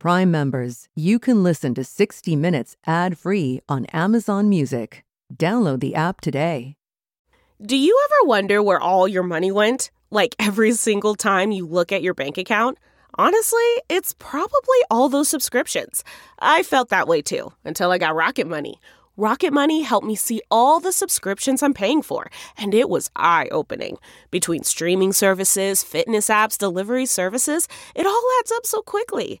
Prime members, you can listen to 60 Minutes ad free on Amazon Music. Download the app today. Do you ever wonder where all your money went? Like every single time you look at your bank account? Honestly, it's probably all those subscriptions. I felt that way too until I got Rocket Money. Rocket Money helped me see all the subscriptions I'm paying for, and it was eye opening. Between streaming services, fitness apps, delivery services, it all adds up so quickly.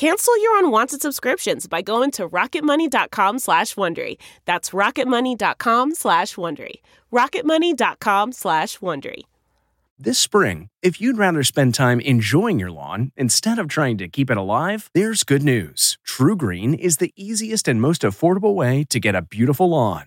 Cancel your unwanted subscriptions by going to rocketmoney.com slash Wondery. That's rocketmoney.com slash Wondery. rocketmoney.com slash Wondery. This spring, if you'd rather spend time enjoying your lawn instead of trying to keep it alive, there's good news. TruGreen is the easiest and most affordable way to get a beautiful lawn.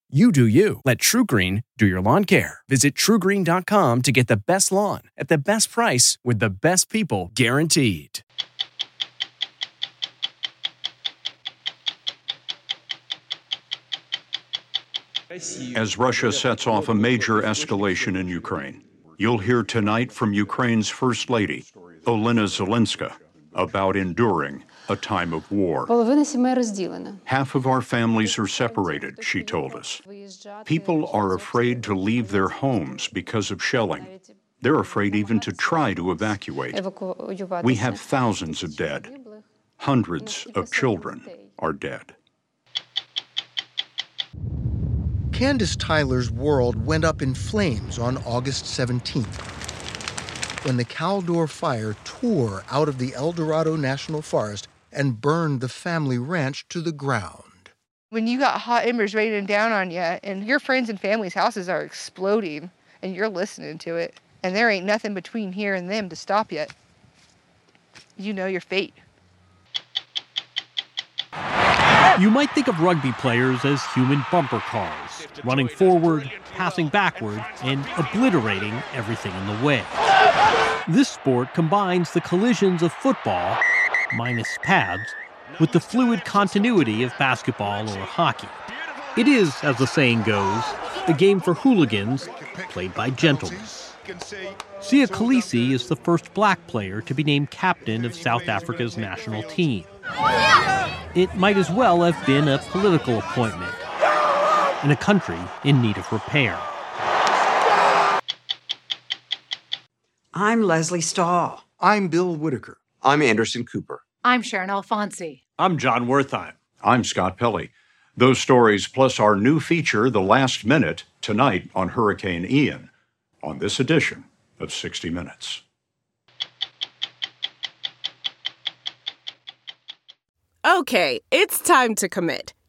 You do you. Let TruGreen do your lawn care. Visit trugreen.com to get the best lawn at the best price with the best people guaranteed. As Russia sets off a major escalation in Ukraine, you'll hear tonight from Ukraine's First Lady, Olena Zelenska, about enduring a time of war. Half of our families are separated, she told us. People are afraid to leave their homes because of shelling. They're afraid even to try to evacuate. We have thousands of dead. Hundreds of children are dead. Candace Tyler's world went up in flames on August 17th when the Caldor Fire tore out of the Eldorado National Forest and burned the family ranch to the ground. when you got hot embers raining down on you and your friends and family's houses are exploding and you're listening to it and there ain't nothing between here and them to stop you you know your fate You might think of rugby players as human bumper cars, running forward, passing backward, and obliterating everything in the way. This sport combines the collisions of football, minus pads, with the fluid continuity of basketball or hockey. It is, as the saying goes, a game for hooligans played by gentlemen. Siya Kolisi is the first black player to be named captain of South Africa's national team. It might as well have been a political appointment in a country in need of repair. I'm Lesley Stahl. I'm Bill Whitaker. I'm Anderson Cooper. I'm Sharon Alfonsi. I'm Jon Wertheim. I'm Scott Pelley. Those stories, plus our new feature, The Last Minute, tonight on Hurricane Ian, on this edition of 60 Minutes. Okay, it's time to commit.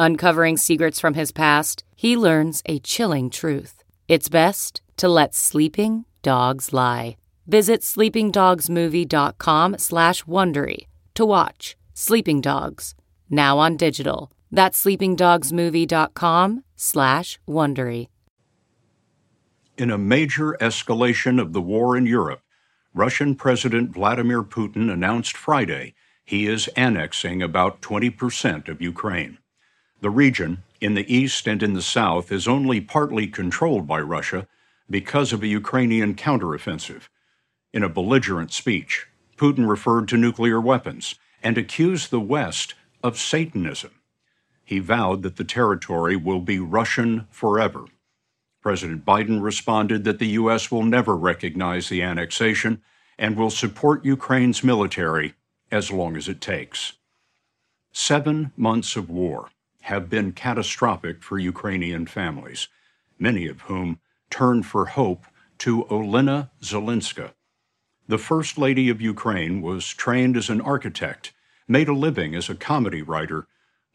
Uncovering secrets from his past, he learns a chilling truth. It's best to let sleeping dogs lie. Visit sleepingdogsmovie.com slash Wondery to watch Sleeping Dogs, now on digital. That's sleepingdogsmovie.com slash Wondery. In a major escalation of the war in Europe, Russian President Vladimir Putin announced Friday he is annexing about 20% of Ukraine. The region, in the east and in the south, is only partly controlled by Russia because of a Ukrainian counteroffensive. In a belligerent speech, Putin referred to nuclear weapons and accused the West of Satanism. He vowed that the territory will be Russian forever. President Biden responded that the U.S. will never recognize the annexation and will support Ukraine's military as long as it takes. Seven months of war have been catastrophic for Ukrainian families, many of whom turned for hope to Olena Zelenska. The First Lady of Ukraine was trained as an architect, made a living as a comedy writer,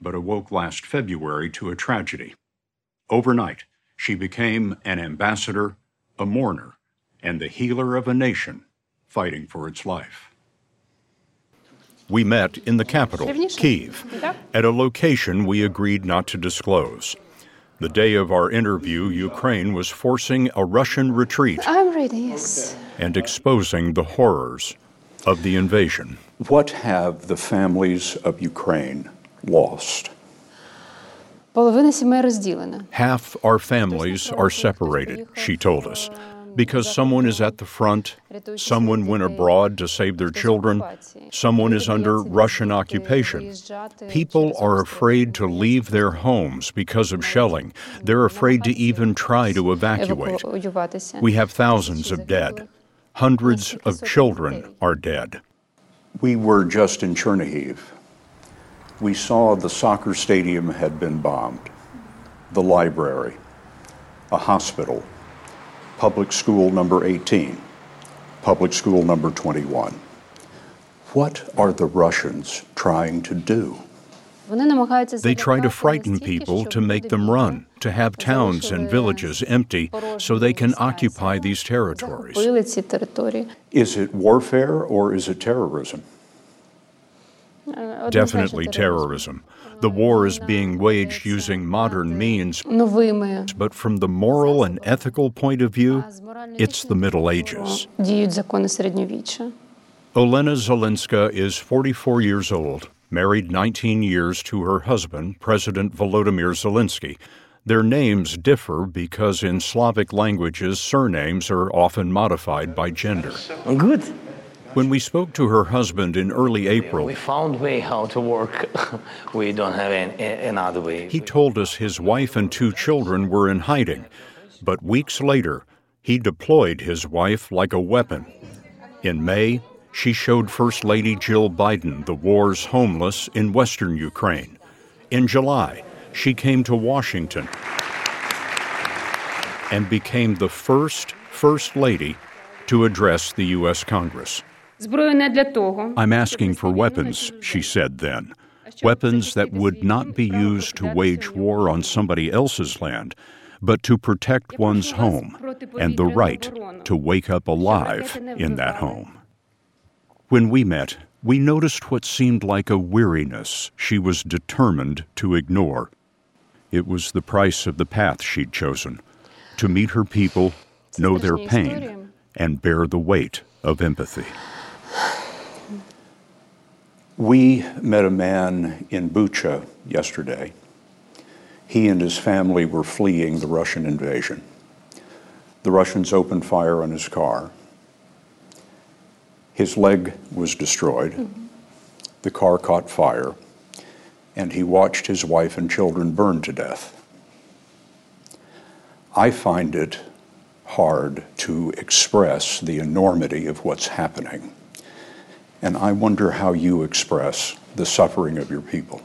but awoke last February to a tragedy. Overnight, she became an ambassador, a mourner, and the healer of a nation fighting for its life. We met in the capital, Kiev, at a location we agreed not to disclose. The day of our interview, Ukraine was forcing a Russian retreat. I'm ready, yes. And exposing the horrors of the invasion. What have the families of Ukraine lost? Half our families are separated, she told us because someone is at the front, someone went abroad to save their children, someone is under Russian occupation. People are afraid to leave their homes because of shelling. They're afraid to even try to evacuate. We have thousands of dead. Hundreds of children are dead. We were just in Chernihiv. We saw the soccer stadium had been bombed, the library, a hospital, public school number 18, public school number 21. What are the Russians trying to do? They try to frighten people to make them run, to have towns and villages empty so they can occupy these territories. Is it warfare or is it terrorism? Definitely terrorism. The war is being waged using modern means, but from the moral and ethical point of view, it's the Middle Ages. Olena Zelenska is 44 years old, married 19 years to her husband, President Volodymyr Zelensky. Their names differ because in Slavic languages, surnames are often modified by gender. Good. When we spoke to her husband in early April, we found way how to work. we don't have any, another way. He told us his wife and two children were in hiding, but weeks later, he deployed his wife like a weapon. In May, she showed First Lady Jill Biden the war's homeless in western Ukraine. In July, she came to Washington and became the first First Lady to address the U.S. Congress. I'm asking for weapons, she said then. Weapons that would not be used to wage war on somebody else's land, but to protect one's home and the right to wake up alive in that home. When we met, we noticed what seemed like a weariness she was determined to ignore. It was the price of the path she'd chosen to meet her people, know their pain, and bear the weight of empathy. We met a man in Bucha yesterday. He and his family were fleeing the Russian invasion. The Russians opened fire on his car. His leg was destroyed. Mm-hmm. The car caught fire, and he watched his wife and children burn to death. I find it hard to express the enormity of what's happening and I wonder how you express the suffering of your people.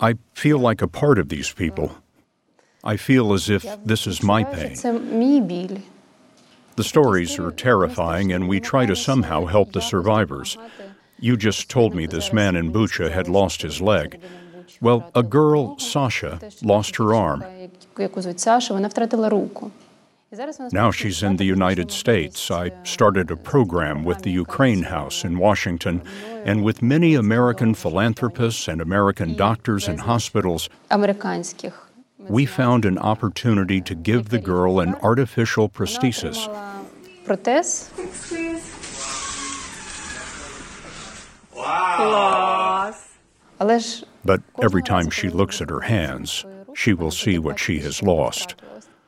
I feel like a part of these people. I feel as if this is my pain. The stories are terrifying, and we try to somehow help the survivors. You just told me this man in Bucha had lost his leg. Well, a girl, Sasha, lost her arm. Now she's in the United States. I started a program with the Ukraine House in Washington and with many American philanthropists and American doctors and hospitals. We found an opportunity to give the girl an artificial prosthesis. But every time she looks at her hands, she will see what she has lost.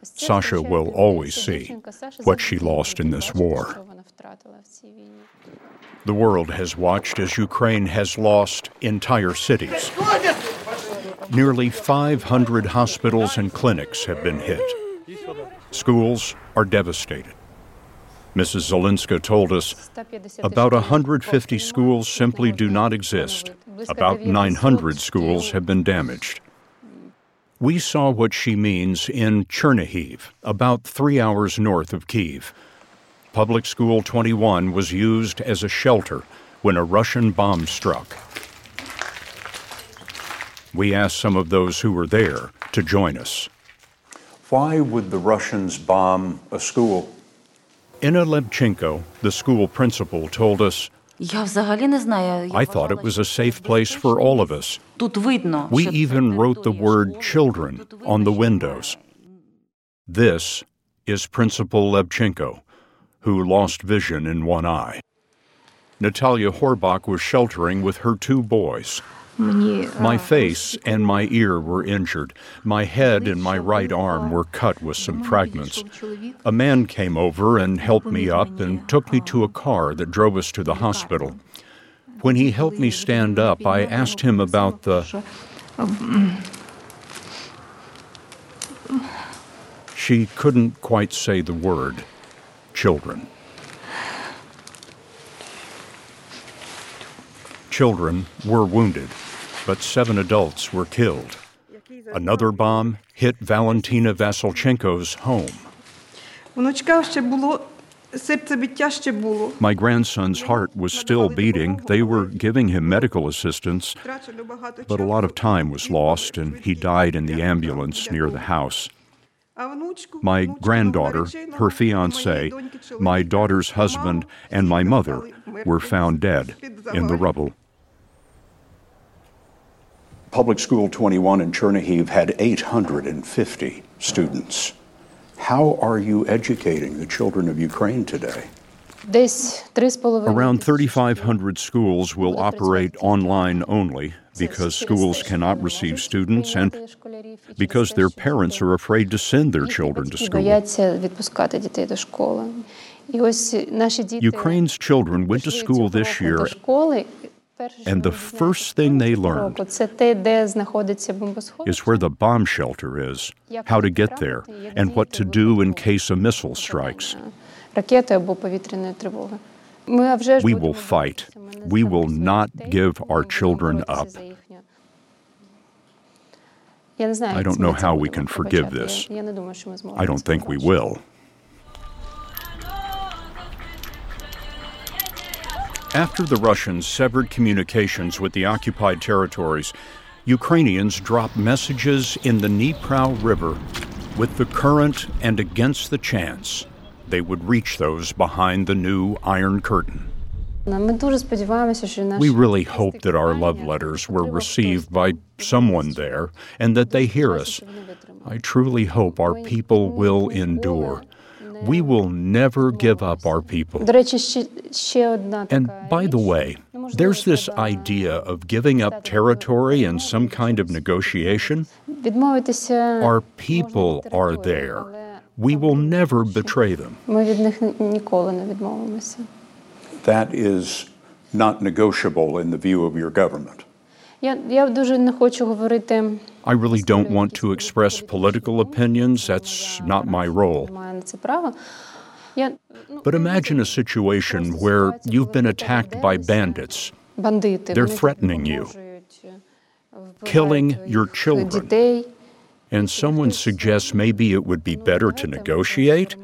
Sasha will always see what she lost in this war. The world has watched as Ukraine has lost entire cities. Nearly 500 hospitals and clinics have been hit. Schools are devastated. Mrs. Zelenska told us about 150 schools simply do not exist. About 900 schools have been damaged. We saw what she means in Chernihiv, about three hours north of Kiev. Public School 21 was used as a shelter when a Russian bomb struck. We asked some of those who were there to join us. Why would the Russians bomb a school? Inna Levchenko, the school principal, told us I thought it was a safe place for all of us. We even wrote the word children on the windows. This is Principal Levchenko, who lost vision in one eye. Natalia Horbach was sheltering with her two boys. My face and my ear were injured. My head and my right arm were cut with some fragments. A man came over and helped me up and took me to a car that drove us to the hospital. When he helped me stand up, I asked him about the. She couldn't quite say the word children. Children were wounded, but seven adults were killed. Another bomb hit Valentina Vasilchenko's home. My grandson's heart was still beating. They were giving him medical assistance, but a lot of time was lost, and he died in the ambulance near the house. My granddaughter, her fiance, my daughter's husband, and my mother were found dead in the rubble. Public School 21 in Chernihiv had 850 students. How are you educating the children of Ukraine today? Around 3,500 schools will operate online only because schools cannot receive students and because their parents are afraid to send their children to school. Ukraine's children went to school this year and the first thing they learned is where the bomb shelter is, how to get there, and what to do in case a missile strikes. We will fight. We will not give our children up. I don't know how we can forgive this. I don't think we will. After the Russians severed communications with the occupied territories, Ukrainians dropped messages in the Dnipro River with the current and against the chance they would reach those behind the new Iron Curtain. We really hope that our love letters were received by someone there and that they hear us. I truly hope our people will endure. We will never give up our people. And by the way, there's this idea of giving up territory in some kind of negotiation. Our people are there. We will never betray them. That is not negotiable in the view of your government. I really don't want to express political opinions. That's not my role. But imagine a situation where you've been attacked by bandits. They're threatening you, killing your children. And someone suggests maybe it would be better to negotiate?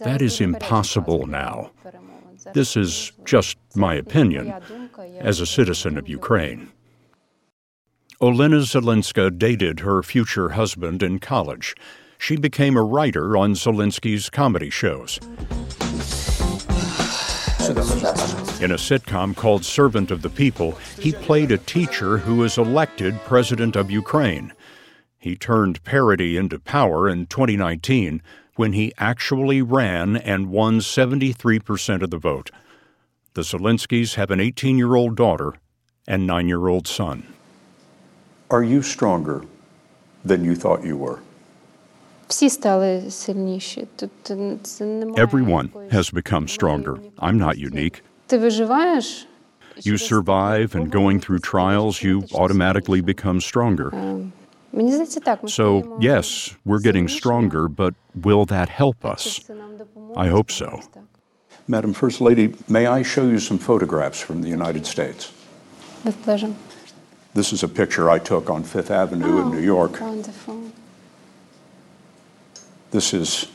That is impossible now. This is just my opinion as a citizen of Ukraine. Olena Zelenska dated her future husband in college. she became a writer on Zelensky's comedy shows. In a sitcom called Servant of the People, he played a teacher who was elected president of Ukraine. He turned parody into power in 2019 when he actually ran and won 73% of the vote. The Zelenskys have an 18 year old daughter and 9 year old son. Are you stronger than you thought you were? Everyone has become stronger. I'm not unique. You survive, and going through trials, you automatically become stronger. So, yes, we're getting stronger, but will that help us? I hope so. Madam First Lady, may I show you some photographs from the United States? With pleasure. This is a picture I took on Fifth Avenue oh, in New York. Wonderful. This is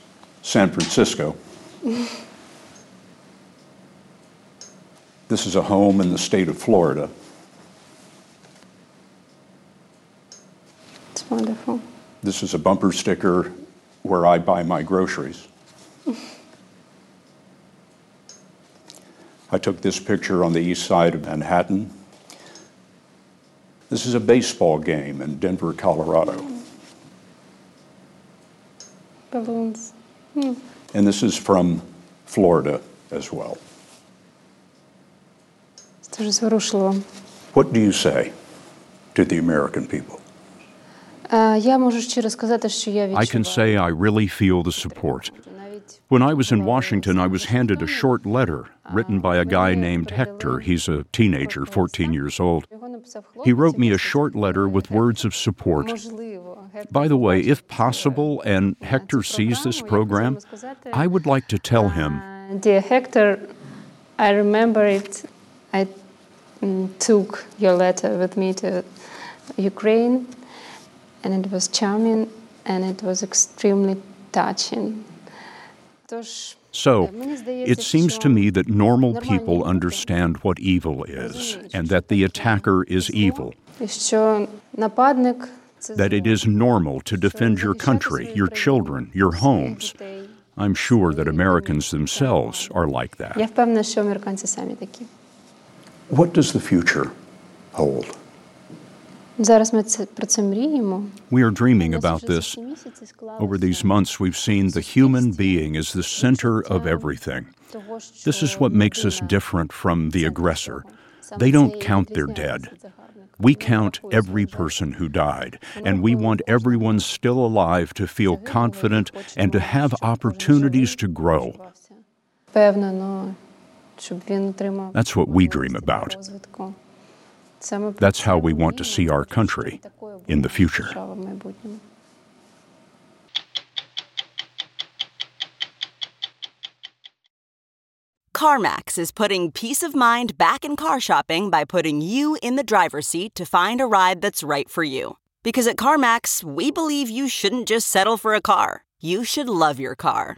San Francisco. this is a home in the state of Florida. Wonderful. This is a bumper sticker where I buy my groceries. I took this picture on the east side of Manhattan. This is a baseball game in Denver, Colorado. Balloons. Hmm. And this is from Florida as well. What do you say to the American people? I can say I really feel the support. When I was in Washington, I was handed a short letter written by a guy named Hector. He's a teenager, 14 years old. He wrote me a short letter with words of support. By the way, if possible, and Hector sees this program, I would like to tell him Dear Hector, I remember it. I took your letter with me to Ukraine, and it was charming and it was extremely touching. So, it seems to me that normal people understand what evil is and that the attacker is evil. That it is normal to defend your country, your children, your homes. I'm sure that Americans themselves are like that. What does the future hold? We are dreaming about this. Over these months, we've seen the human being is the center of everything. This is what makes us different from the aggressor. They don't count their dead. We count every person who died, and we want everyone still alive to feel confident and to have opportunities to grow. That's what we dream about. That's how we want to see our country in the future. CarMax is putting peace of mind back in car shopping by putting you in the driver's seat to find a ride that's right for you. Because at CarMax, we believe you shouldn't just settle for a car, you should love your car.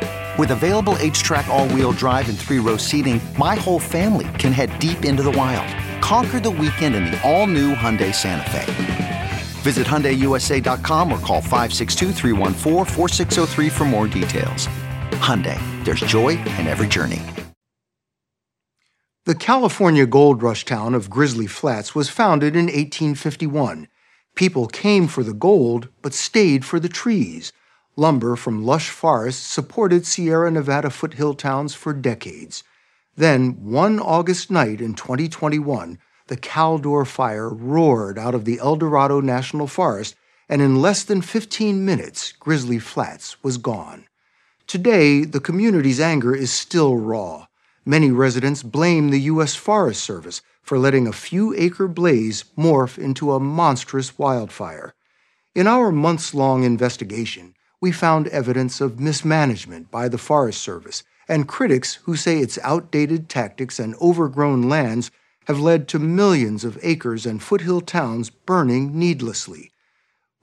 With available H-Track all-wheel drive and three-row seating, my whole family can head deep into the wild. Conquer the weekend in the all-new Hyundai Santa Fe. Visit HyundaiUSA.com or call 562 for more details. Hyundai, there's joy in every journey. The California gold rush town of Grizzly Flats was founded in 1851. People came for the gold, but stayed for the trees. Lumber from lush forests supported Sierra Nevada foothill towns for decades. Then, one August night in 2021, the Caldor fire roared out of the Eldorado National Forest, and in less than 15 minutes, Grizzly Flats was gone. Today, the community's anger is still raw. Many residents blame the U.S. Forest Service for letting a few acre blaze morph into a monstrous wildfire. In our months long investigation, we found evidence of mismanagement by the Forest Service and critics who say its outdated tactics and overgrown lands have led to millions of acres and foothill towns burning needlessly.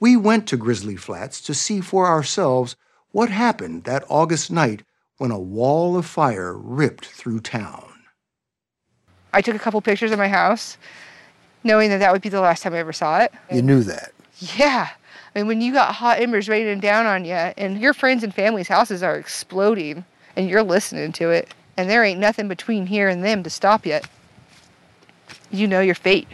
We went to Grizzly Flats to see for ourselves what happened that August night when a wall of fire ripped through town. I took a couple pictures of my house, knowing that that would be the last time I ever saw it. You knew that. Yeah. I mean, when you got hot embers raining down on you and your friends and family's houses are exploding and you're listening to it, and there ain't nothing between here and them to stop you, you know your fate.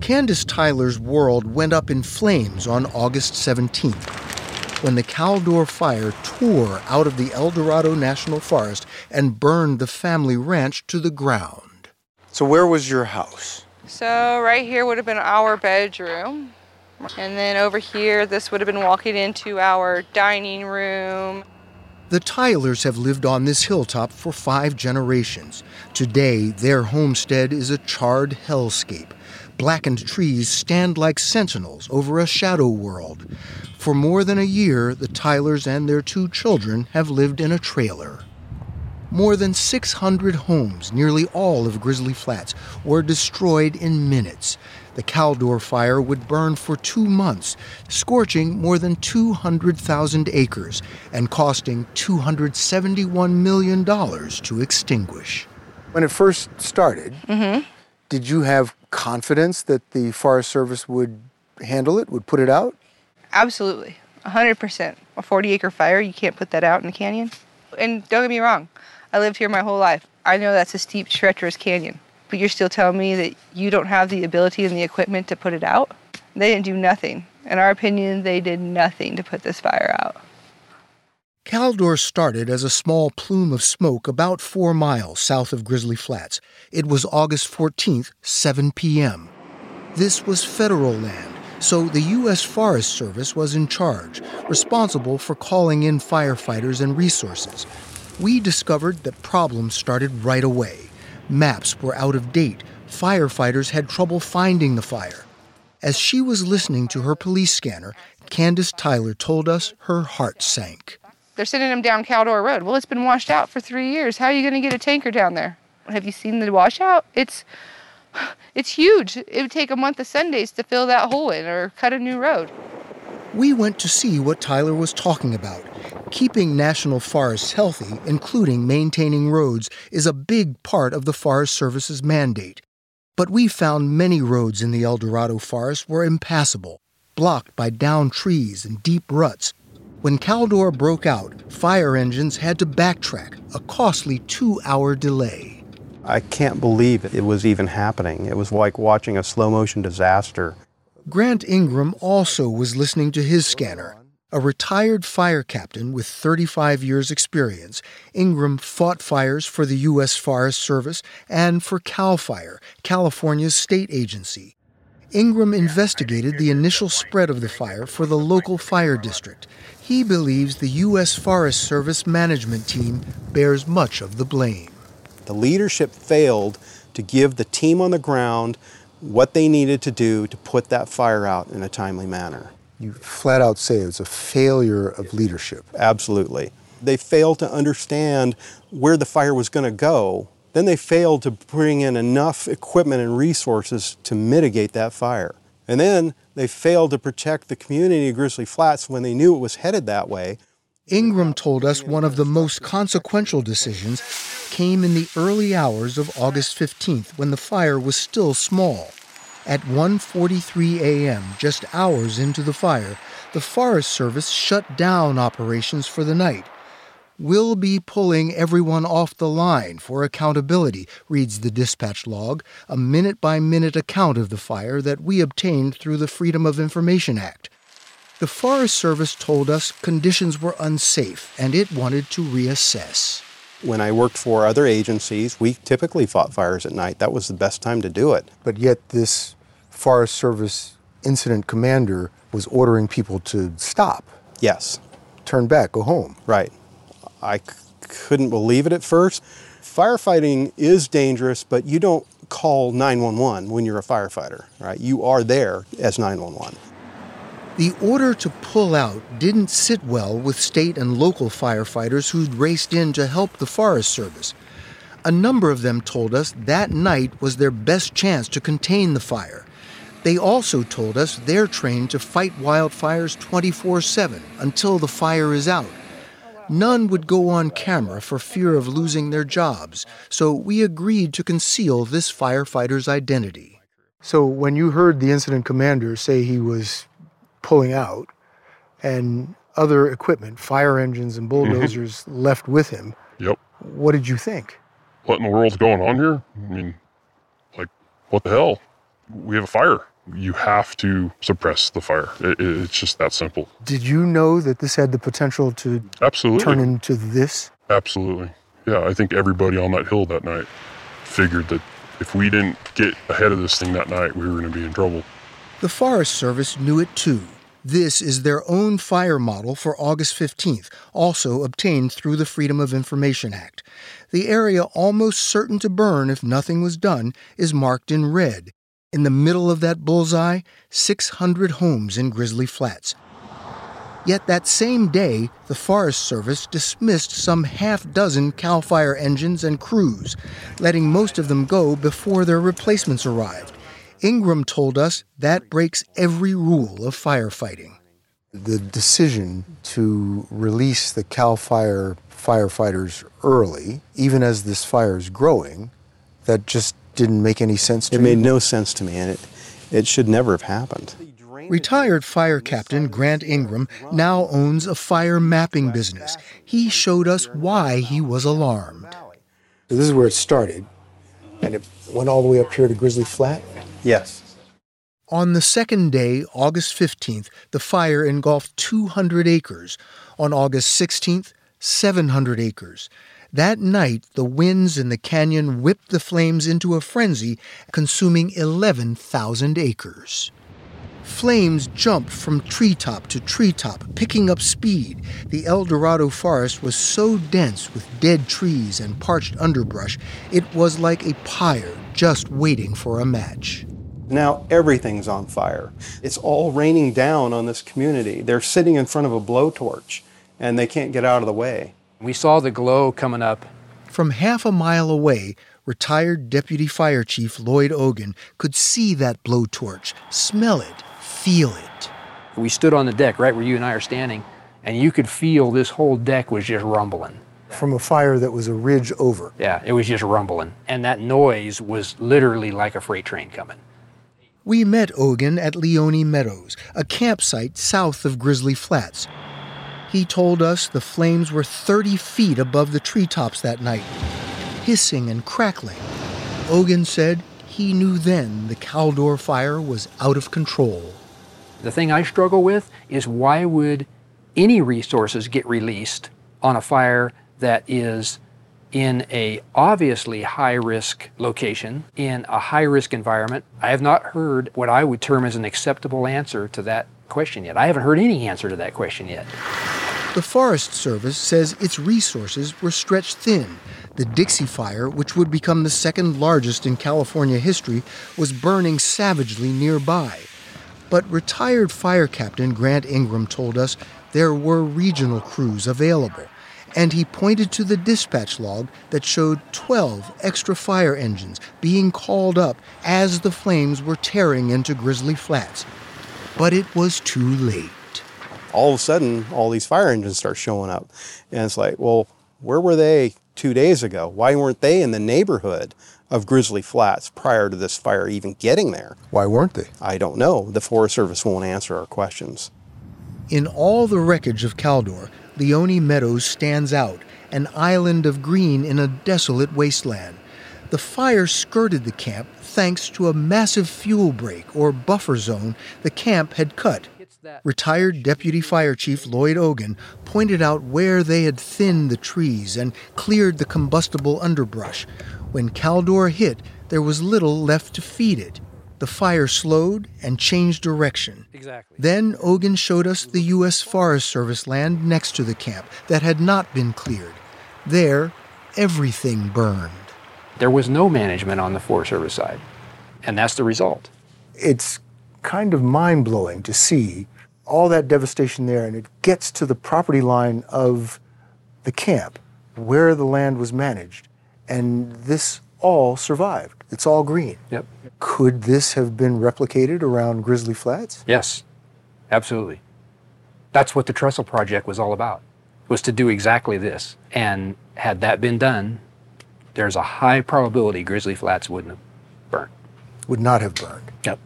Candace Tyler's world went up in flames on August 17th when the Caldor fire tore out of the Eldorado National Forest and burned the family ranch to the ground. So, where was your house? So, right here would have been our bedroom. And then over here, this would have been walking into our dining room. The Tylers have lived on this hilltop for five generations. Today, their homestead is a charred hellscape. Blackened trees stand like sentinels over a shadow world. For more than a year, the Tylers and their two children have lived in a trailer. More than 600 homes, nearly all of Grizzly Flats, were destroyed in minutes. The Caldor fire would burn for two months, scorching more than 200,000 acres and costing $271 million to extinguish. When it first started, Mm-hmm. did you have confidence that the Forest Service would handle it, would put it out? Absolutely. 100%. A 40 acre fire, you can't put that out in a canyon. And don't get me wrong, I lived here my whole life. I know that's a steep, treacherous canyon. But you're still telling me that you don't have the ability and the equipment to put it out? They didn't do nothing. In our opinion, they did nothing to put this fire out. Caldor started as a small plume of smoke about four miles south of Grizzly Flats. It was August 14th, 7 p.m. This was federal land, so the U.S. Forest Service was in charge, responsible for calling in firefighters and resources. We discovered that problems started right away. Maps were out of date. Firefighters had trouble finding the fire. As she was listening to her police scanner, Candace Tyler told us her heart sank. They're sending them down Caldor Road. Well, it's been washed out for three years. How are you going to get a tanker down there? Have you seen the washout? It's it's huge. It would take a month of Sundays to fill that hole in or cut a new road. We went to see what Tyler was talking about. Keeping national forests healthy, including maintaining roads, is a big part of the Forest Service's mandate. But we found many roads in the Eldorado forest were impassable, blocked by downed trees and deep ruts. When Caldor broke out, fire engines had to backtrack, a costly two hour delay. I can't believe it was even happening. It was like watching a slow motion disaster. Grant Ingram also was listening to his scanner. A retired fire captain with 35 years' experience, Ingram fought fires for the U.S. Forest Service and for CAL FIRE, California's state agency. Ingram investigated the initial spread of the fire for the local fire district. He believes the U.S. Forest Service management team bears much of the blame. The leadership failed to give the team on the ground what they needed to do to put that fire out in a timely manner. You flat out say it's a failure of leadership. Absolutely. They failed to understand where the fire was going to go. Then they failed to bring in enough equipment and resources to mitigate that fire. And then they failed to protect the community of Grizzly Flats when they knew it was headed that way. Ingram told us one of the most consequential decisions came in the early hours of August 15th when the fire was still small. At 1:43 a.m., just hours into the fire, the Forest Service shut down operations for the night. We'll be pulling everyone off the line for accountability, reads the dispatch log, a minute by minute account of the fire that we obtained through the Freedom of Information Act. The Forest Service told us conditions were unsafe and it wanted to reassess. When I worked for other agencies, we typically fought fires at night. That was the best time to do it. But yet, this Forest Service incident commander was ordering people to stop. Yes. Turn back, go home. Right. I c- couldn't believe it at first. Firefighting is dangerous, but you don't call 911 when you're a firefighter, right? You are there as 911. The order to pull out didn't sit well with state and local firefighters who'd raced in to help the Forest Service. A number of them told us that night was their best chance to contain the fire. They also told us they're trained to fight wildfires 24 7 until the fire is out. None would go on camera for fear of losing their jobs, so we agreed to conceal this firefighter's identity. So when you heard the incident commander say he was pulling out and other equipment, fire engines and mm-hmm. bulldozers, left with him, Yep. what did you think? What in the world's going on here? I mean, like, what the hell? We have a fire. You have to suppress the fire. It, it- it's just that simple. Did you know that this had the potential to Absolutely. turn into this? Absolutely. Yeah, I think everybody on that hill that night figured that if we didn't get ahead of this thing that night, we were going to be in trouble. The Forest Service knew it too. This is their own fire model for August 15th, also obtained through the Freedom of Information Act. The area almost certain to burn if nothing was done is marked in red. In the middle of that bullseye, 600 homes in Grizzly Flats. Yet that same day, the Forest Service dismissed some half dozen CAL FIRE engines and crews, letting most of them go before their replacements arrived. Ingram told us that breaks every rule of firefighting. The decision to release the CAL FIRE firefighters early, even as this fire is growing, that just didn't make any sense to It me. It made no sense to me, and it, it should never have happened. Retired fire captain Grant Ingram now owns a fire mapping business. He showed us why he was alarmed. So this is where it started, and it went all the way up here to Grizzly Flat. Yes. On the second day, August 15th, the fire engulfed 200 acres. On August 16th, 700 acres. That night, the winds in the canyon whipped the flames into a frenzy, consuming 11,000 acres. Flames jumped from treetop to treetop, picking up speed. The Eldorado forest was so dense with dead trees and parched underbrush, it was like a pyre just waiting for a match. Now everything's on fire. It's all raining down on this community. They're sitting in front of a blowtorch and they can't get out of the way. We saw the glow coming up. From half a mile away, retired Deputy Fire Chief Lloyd Ogan could see that blowtorch, smell it, feel it. We stood on the deck right where you and I are standing, and you could feel this whole deck was just rumbling. From a fire that was a ridge over. Yeah, it was just rumbling. And that noise was literally like a freight train coming. We met Ogan at Leoni Meadows, a campsite south of Grizzly Flats. He told us the flames were 30 feet above the treetops that night, hissing and crackling. Ogan said he knew then the Caldor fire was out of control. The thing I struggle with is why would any resources get released on a fire that is in a obviously high risk location in a high risk environment i have not heard what i would term as an acceptable answer to that question yet i haven't heard any answer to that question yet The Forest Service says its resources were stretched thin. The Dixie Fire, which would become the second largest in California history, was burning savagely nearby. But retired fire captain Grant Ingram told us there were regional crews available, and he pointed to the dispatch log that showed 12 extra fire engines being called up as the flames were tearing into Grizzly Flats. But it was too late. All of a sudden, all these fire engines start showing up. And it's like, well, where were they two days ago? Why weren't they in the neighborhood of Grizzly Flats prior to this fire even getting there? Why weren't they? I don't know. The Forest Service won't answer our questions. In all the wreckage of Caldor, Leoni Meadows stands out, an island of green in a desolate wasteland. The fire skirted the camp thanks to a massive fuel break or buffer zone the camp had cut. Retired Deputy Fire Chief Lloyd Ogan pointed out where they had thinned the trees and cleared the combustible underbrush. When Caldor hit, there was little left to feed it. The fire slowed and changed direction. Exactly. Then Ogan showed us the U.S. Forest Service land next to the camp that had not been cleared. There, everything burned. there was no management on the forest service side and that's the result It's kind of mind blowing to see all that devastation there, and it gets to the property line of the camp where the land was managed, and this all survived. It's all green. Yep. Could this have been replicated around Grizzly Flats? Yes, absolutely. That's what the Trestle Project was all about, was to do exactly this. And had that been done, there's a high probability Grizzly Flats wouldn't have burned. Would not have burned. Yep.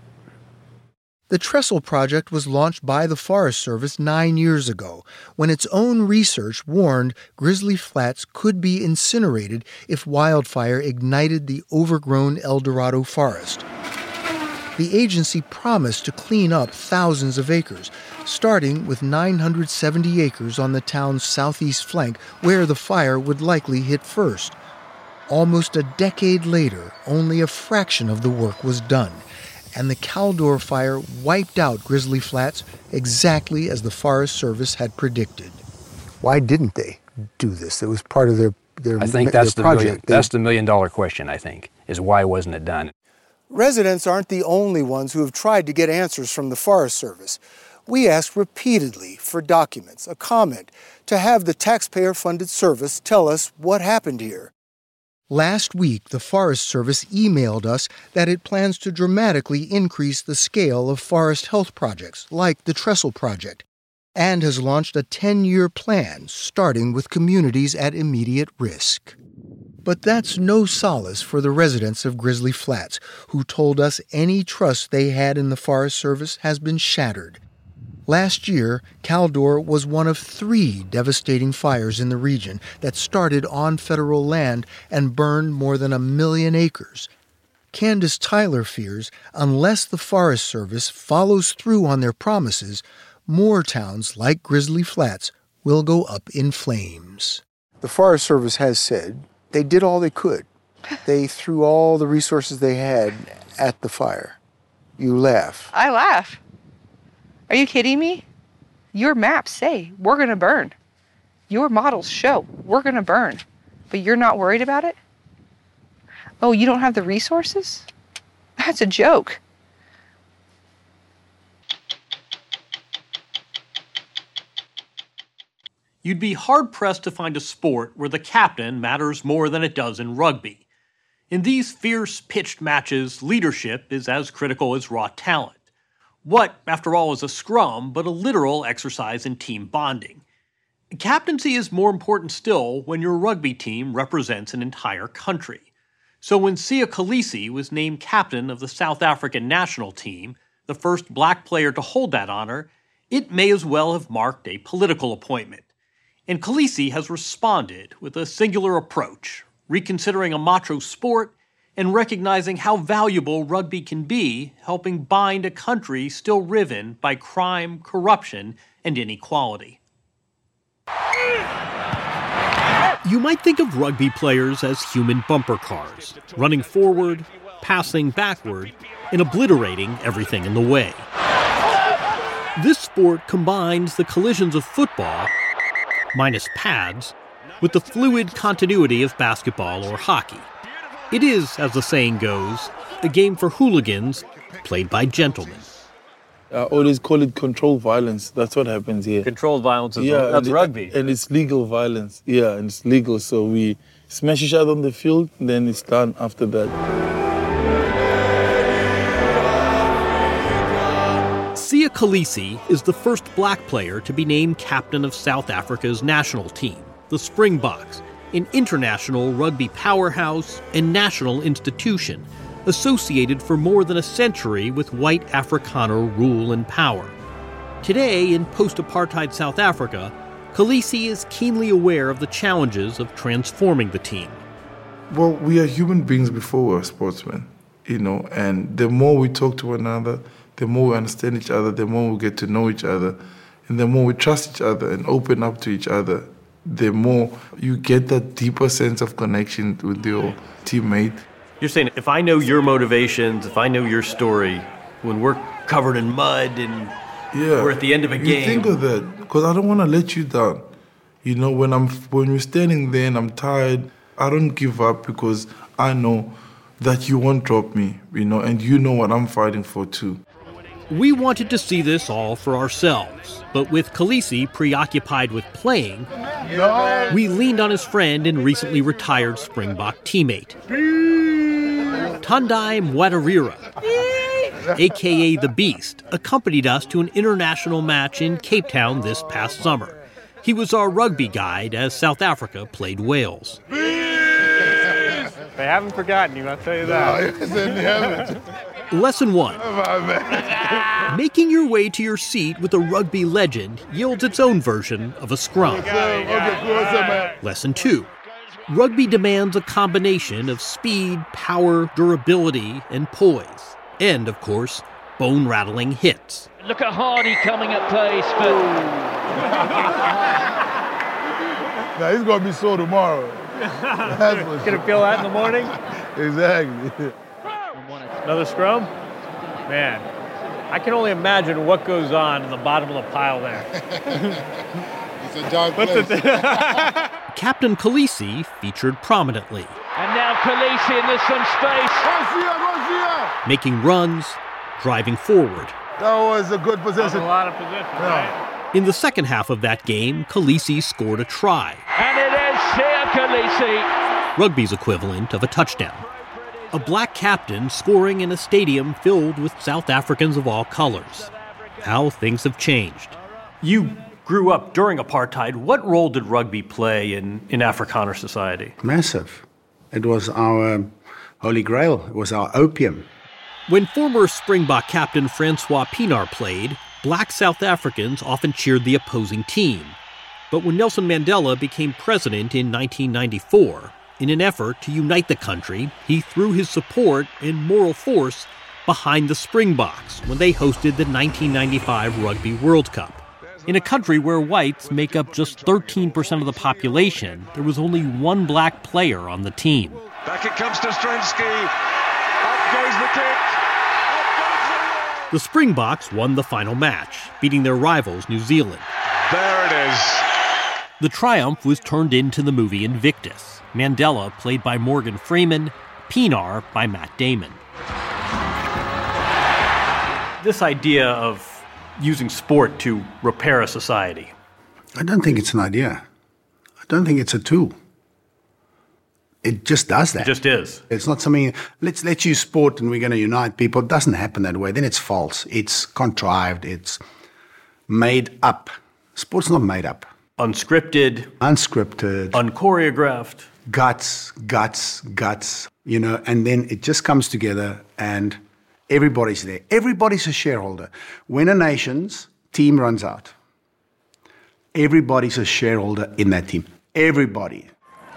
The Trestle Project was launched by the Forest Service nine years ago when its own research warned Grizzly Flats could be incinerated if wildfire ignited the overgrown Eldorado forest. The agency promised to clean up thousands of acres, starting with 970 acres on the town's southeast flank where the fire would likely hit first. Almost a decade later, only a fraction of the work was done and the Caldor fire wiped out Grizzly Flats exactly as the Forest Service had predicted. Why didn't they do this? It was part of their their I think that's the million, project. They- that's the million dollar question. I think is why wasn't it done? Residents aren't the only ones who have tried to get answers from the Forest Service. We asked repeatedly for documents, a comment, to have the taxpayer funded service tell us what happened here. Last week, the Forest Service emailed us that it plans to dramatically increase the scale of forest health projects, like the Trestle Project, and has launched a 10 year plan starting with communities at immediate risk. But that's no solace for the residents of Grizzly Flats, who told us any trust they had in the Forest Service has been shattered. Last year, Caldor was one of three devastating fires in the region that started on federal land and burned more than a million acres. Candace Tyler fears unless the Forest Service follows through on their promises, more towns like Grizzly Flats will go up in flames. The Forest Service has said they did all they could. They threw all the resources they had at the fire. You laugh. I laugh. Are you kidding me? Your maps say we're going to burn. Your models show we're going to burn. But you're not worried about it? Oh, you don't have the resources? That's a joke. You'd be hard pressed to find a sport where the captain matters more than it does in rugby. In these fierce pitched matches, leadership is as critical as raw talent. What, after all, is a scrum but a literal exercise in team bonding? Captaincy is more important still when your rugby team represents an entire country. So when Siya Kolisi was named captain of the South African national team, the first black player to hold that honor, it may as well have marked a political appointment. And Kolisi has responded with a singular approach, reconsidering a macho sport and recognizing how valuable rugby can be, helping bind a country still riven by crime, corruption, and inequality. You might think of rugby players as human bumper cars, running forward, passing backward, and obliterating everything in the way. This sport combines the collisions of football, minus pads, with the fluid continuity of basketball or hockey. It is, as the saying goes, a game for hooligans played by gentlemen. I always call it controlled violence. That's what happens here. Controlled violence is yeah, that's and it- rugby. and it's legal violence. Yeah, and it's legal. So we smash each other on the field, then it's done after that. Siya Kolisi is the first black player to be named captain of South Africa's national team, the Springboks, an international rugby powerhouse and national institution associated for more than a century with white Afrikaner rule and power. Today, in post apartheid South Africa, Kolisi is keenly aware of the challenges of transforming the team. Well, we are human beings before we're sportsmen, you know, and the more we talk to one another, the more we understand each other, the more we get to know each other, and the more we trust each other and open up to each other, the more you get that deeper sense of connection with your teammate. You're saying if I know your motivations, if I know your story, when we're covered in mud and Yeah, we're at the end of a you game, think of that because I don't want to let you down. You know, when I'm when you're standing there and I'm tired, I don't give up because I know that you won't drop me. You know, and you know what I'm fighting for too. We wanted to see this all for ourselves, but with Kolisi preoccupied with playing, we leaned on his friend and recently retired Springbok teammate, Tendai Mtawarira, aka the Beast, accompanied us to an international match in Cape Town this past summer. He was our rugby guide as South Africa played Wales. They haven't forgotten you, I'll tell you that. No, they haven't. Lesson one oh, Making your way to your seat with a rugby legend yields its own version of a scrum. Lesson two Rugby demands a combination of speed, power, durability, and poise. And, of course, bone rattling hits. Look at Hardy coming at pace, but. now he's gonna be sore tomorrow. That's for Gonna feel that in the morning? exactly. Another scrum? Man, I can only imagine what goes on in the bottom of the pile there. it's a dark place. it? Captain Kolisi featured prominently, And now Kolisi in there's some space. making runs, driving forward. That was a good That's possession. a lot of position, right? In the second half of that game, Kolisi scored a try, And it is here, Kolisi. rugby's equivalent of a touchdown. A black captain scoring in a stadium filled with South Africans of all colors. How things have changed. You grew up during apartheid. What role did rugby play in, in Afrikaner society? Massive. It was our holy grail, it was our opium. When former Springbok captain Francois Pienaar played, black South Africans often cheered the opposing team. But when Nelson Mandela became president in 1994, in an effort to unite the country, he threw his support and moral force behind the Springboks when they hosted the 1995 Rugby World Cup. In a country where whites make up just 13% of the population, there was only one black player on the team. Back it comes to Stransky. Up goes the kick. The Springboks won the final match, beating their rivals New Zealand. There it is. The triumph was turned into the movie Invictus. Mandela, played by Morgan Freeman, Pienaar by Matt Damon. This idea of using sport to repair a society. I don't think it's an idea. I don't think it's a tool. It just does that. It just is. It's not something, let's, let's use sport and we're going to unite people. It doesn't happen that way. Then it's false. It's contrived. It's made up. Sport's not made up. Unscripted, Unscripted. unchoreographed. guts, guts, guts, you know, and then it just comes together and everybody's there. Everybody's a shareholder. When a nation's team runs out, everybody's a shareholder in that team. Everybody.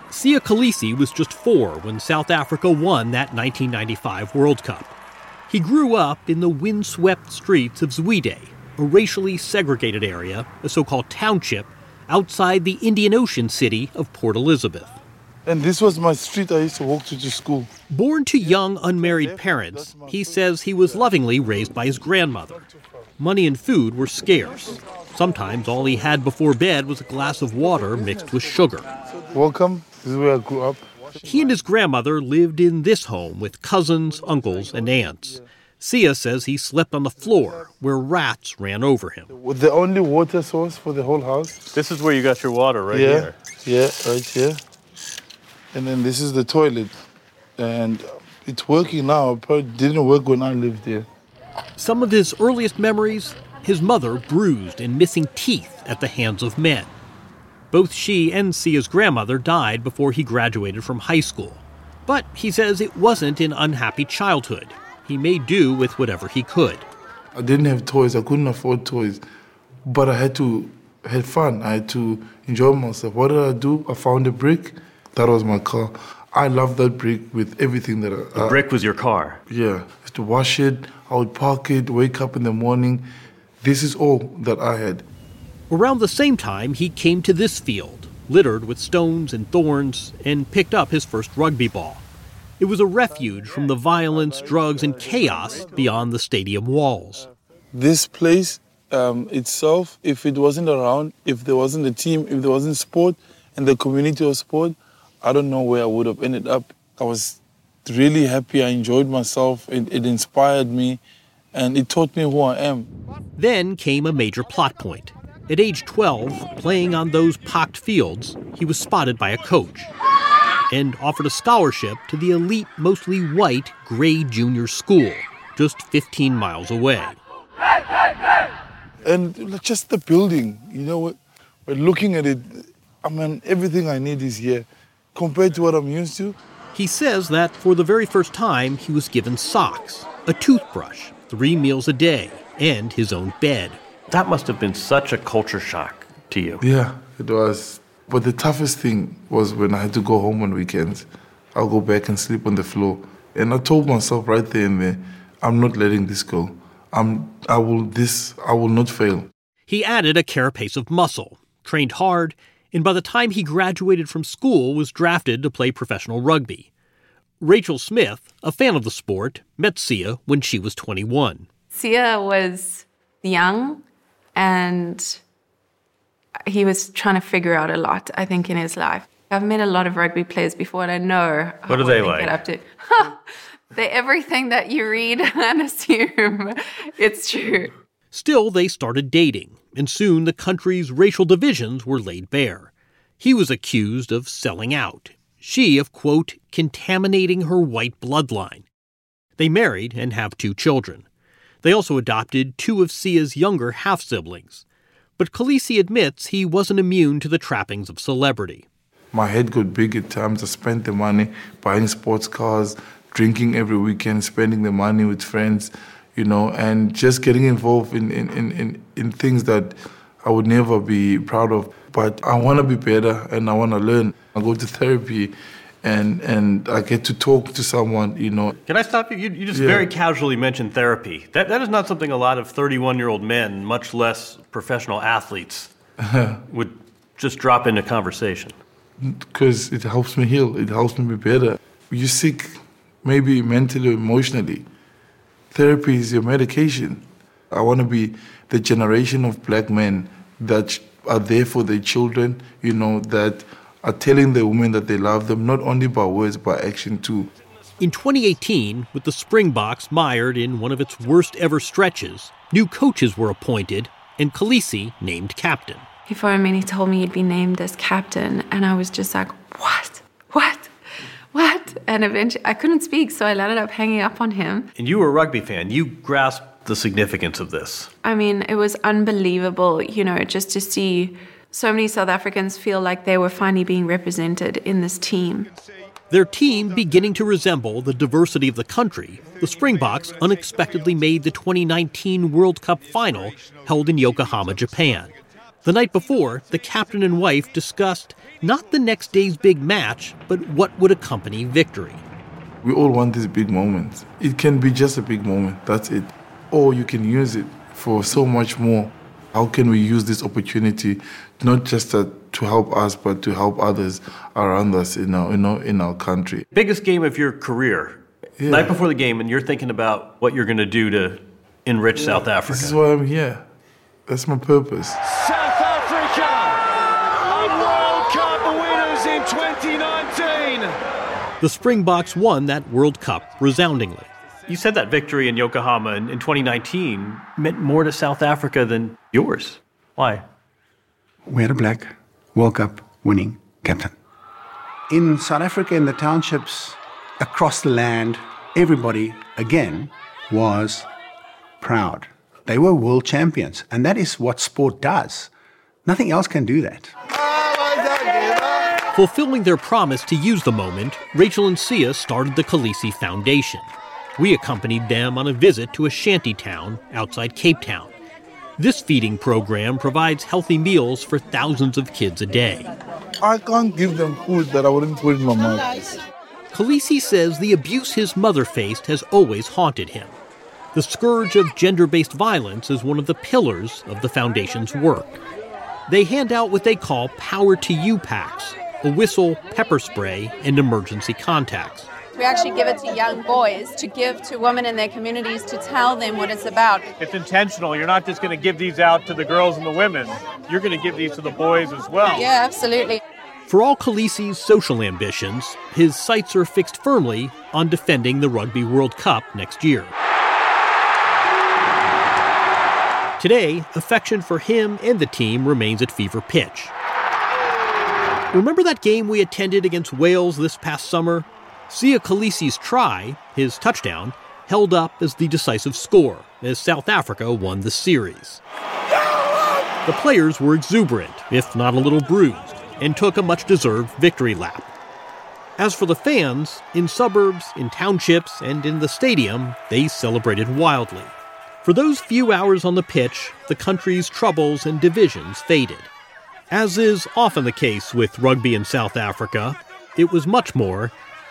Siya Kolisi was just four when South Africa won that 1995 World Cup. He grew up in the windswept streets of Zwide, a racially segregated area, a so called township, outside the Indian Ocean city of Port Elizabeth. And this was my street I used to walk to to school. Born to young unmarried parents, he says he was lovingly raised by his grandmother. Money and food were scarce. Sometimes all he had before bed was a glass of water mixed with sugar. Welcome. This is where I grew up. He and his grandmother lived in this home with cousins, uncles, and aunts. Siya says he slept on the floor where rats ran over him. The only water source for the whole house. This is where you got your water, right yeah, here. yeah, right here. And then this is the toilet, and it's working now. But didn't work when I lived here. Some of his earliest memories his mother bruised and missing teeth at the hands of men. Both she and Siya's grandmother died before he graduated from high school. But he says it wasn't an unhappy childhood. He made do with whatever he could. I didn't have toys. I couldn't afford toys, but I had to have fun. I had to enjoy myself. What did I do? I found a brick. That was my car. I loved that brick with everything that I. The brick was your car. Yeah, I had to wash it. I would park it. Wake up in the morning. This is all that I had. Around the same time, he came to this field, littered with stones and thorns, and picked up his first rugby ball. It was a refuge from the violence, drugs, and chaos beyond the stadium walls. This place um, itself, if it wasn't around, if there wasn't a team, if there wasn't sport and the community of sport, I don't know where I would have ended up. I was really happy. I enjoyed myself. It, it inspired me. and it taught me who I am. Then came a major plot point. At age 12, playing on those pocked fields, he was spotted by a coach and offered a scholarship to the elite, mostly white Grey Junior School, just 15 miles away. And just the building, you know what? But looking at it, I mean, everything I need is here compared to what I'm used to. He says that for the very first time, he was given socks, a toothbrush, three meals a day, and his own bed. That must have been such a culture shock to you. Yeah, it was. But the toughest thing was when I had to go home on weekends. I'll go back and sleep on the floor. And I told myself right there and there, I'm not letting this go. I'm, I will this, I will not fail. He added a carapace of muscle, trained hard, and by the time he graduated from school was drafted to play professional rugby. Rachel Smith, a fan of the sport, met Siya when she was 21. Siya was young and he was trying to figure out a lot, I think, in his life. I've met a lot of rugby players before and I know what are they like? Get up to. They're everything that you read and assume it's true. Still, they started dating, and soon the country's racial divisions were laid bare. He was accused of selling out, she of, quote, contaminating her white bloodline. They married and have two children. They also adopted two of Siya's younger half siblings. But Kolisi admits he wasn't immune to the trappings of celebrity. My head got big at times. I spent the money buying sports cars, drinking every weekend, spending the money with friends, you know, and just getting involved in, in, in, in, in, things that I would never be proud of. But I want to be better and I want to learn. I go to therapy and and I get to talk to someone, you know. Can I stop you? You, you just yeah. very casually mentioned therapy. That that is not something a lot of 31 year old men, much less professional athletes, would just drop into conversation. Because it helps me heal. It helps me be better. You sick, maybe mentally, emotionally. Therapy is your medication. I want to be the generation of black men that are there for their children. You know that are telling the women that they love them, not only by words, by action too. In 2018, with the Springboks mired in one of its worst ever stretches, new coaches were appointed and Kolisi named captain. He phoned me and he told me he'd be named as captain, and I was just like, what? What? What? And eventually I couldn't speak, so I ended up hanging up on him. And you were a rugby fan. You grasped the significance of this. I mean, it was unbelievable, you know, just to see so many South Africans feel like they were finally being represented in this team. Their team beginning to resemble the diversity of the country, the Springboks unexpectedly made the 2019 World Cup final held in Yokohama, Japan. The night before, the captain and wife discussed not the next day's big match, but what would accompany victory. We all want these big moments. It can be just a big moment, that's it. Or you can use it for so much more. How can we use this opportunity not just to, to help us, but to help others around us in our, you know, in our country? Biggest game of your career. Yeah. Night before the game, and you're thinking about what you're going to do to enrich yeah. South Africa. This is why I'm here. That's my purpose. South Africa are World Cup winners in 2019. The Springboks won that World Cup resoundingly. You said that victory in Yokohama in, in 2019 meant more to South Africa than yours. Why? We had a black World Cup winning captain. In South Africa, in the townships across the land, everybody, again, was proud. They were world champions, and that is what sport does. Nothing else can do that. Fulfilling their promise to use the moment, Rachel and Siya started the Kolisi Foundation. We accompanied them on a visit to a shanty town outside Cape Town. This feeding program provides healthy meals for thousands of kids a day. I can't give them food that I wouldn't put in my mouth. Kolisi says the abuse his mother faced has always haunted him. The scourge of gender based violence is one of the pillars of the Foundation's work. They hand out what they call Power to You packs a whistle, pepper spray, and emergency contacts. We actually give it to young boys to give to women in their communities to tell them what it's about. It's intentional. You're not just going to give these out to the girls and the women. You're going to give these to the boys as well. Yeah, absolutely. For all Kolisi's social ambitions, his sights are fixed firmly on defending the Rugby World Cup next year. Today, affection for him and the team remains at fever pitch. Remember that game we attended against Wales this past summer? Siya Kolisi's try, his touchdown, held up as the decisive score as South Africa won the series. The players were exuberant, if not a little bruised, and took a much deserved victory lap. As for the fans, in suburbs, in townships, and in the stadium, they celebrated wildly. For those few hours on the pitch, the country's troubles and divisions faded. As is often the case with rugby in South Africa, it was much more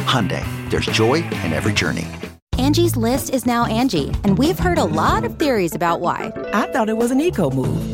Hyundai, there's joy in every journey. Angie's list is now Angie, and we've heard a lot of theories about why. I thought it was an eco move.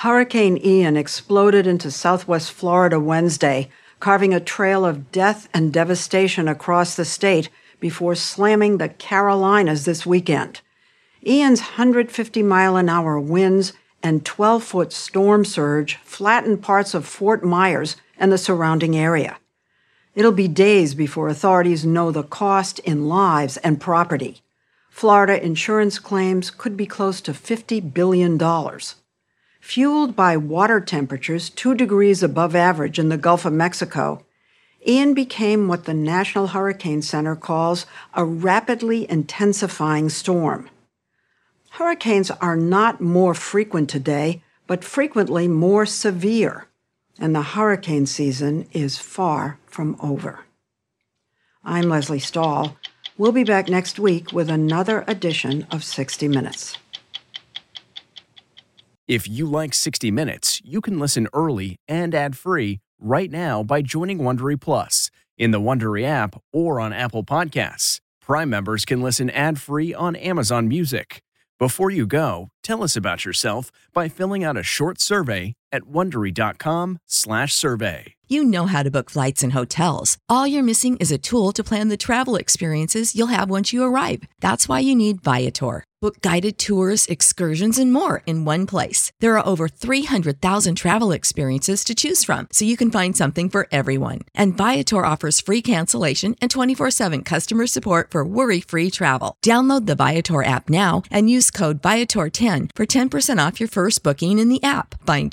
Hurricane Ian exploded into southwest Florida Wednesday, carving a trail of death and devastation across the state before slamming the Carolinas this weekend. Ian's 150 mile an hour winds and 12 foot storm surge flattened parts of Fort Myers and the surrounding area. It'll be days before authorities know the cost in lives and property. Florida insurance claims could be close to $50 billion. Fueled by water temperatures two degrees above average in the Gulf of Mexico, Ian became what the National Hurricane Center calls a rapidly intensifying storm. Hurricanes are not more frequent today, but frequently more severe, and the hurricane season is far from over. I'm Lesley Stahl. We'll be back next week with another edition of 60 Minutes. If you like 60 Minutes, you can listen early and ad-free right now by joining Wondery Plus in the Wondery app or on Apple Podcasts. Prime members can listen ad-free on Amazon Music. Before you go, tell us about yourself by filling out a short survey at wondery.com/survey. You know how to book flights and hotels. All you're missing is a tool to plan the travel experiences you'll have once you arrive. That's why you need Viator. Book guided tours, excursions, and more in one place. There are over 300,000 travel experiences to choose from, so you can find something for everyone. And Viator offers free cancellation and 24 7 customer support for worry free travel. Download the Viator app now and use code Viator10 for 10% off your first booking in the app. Find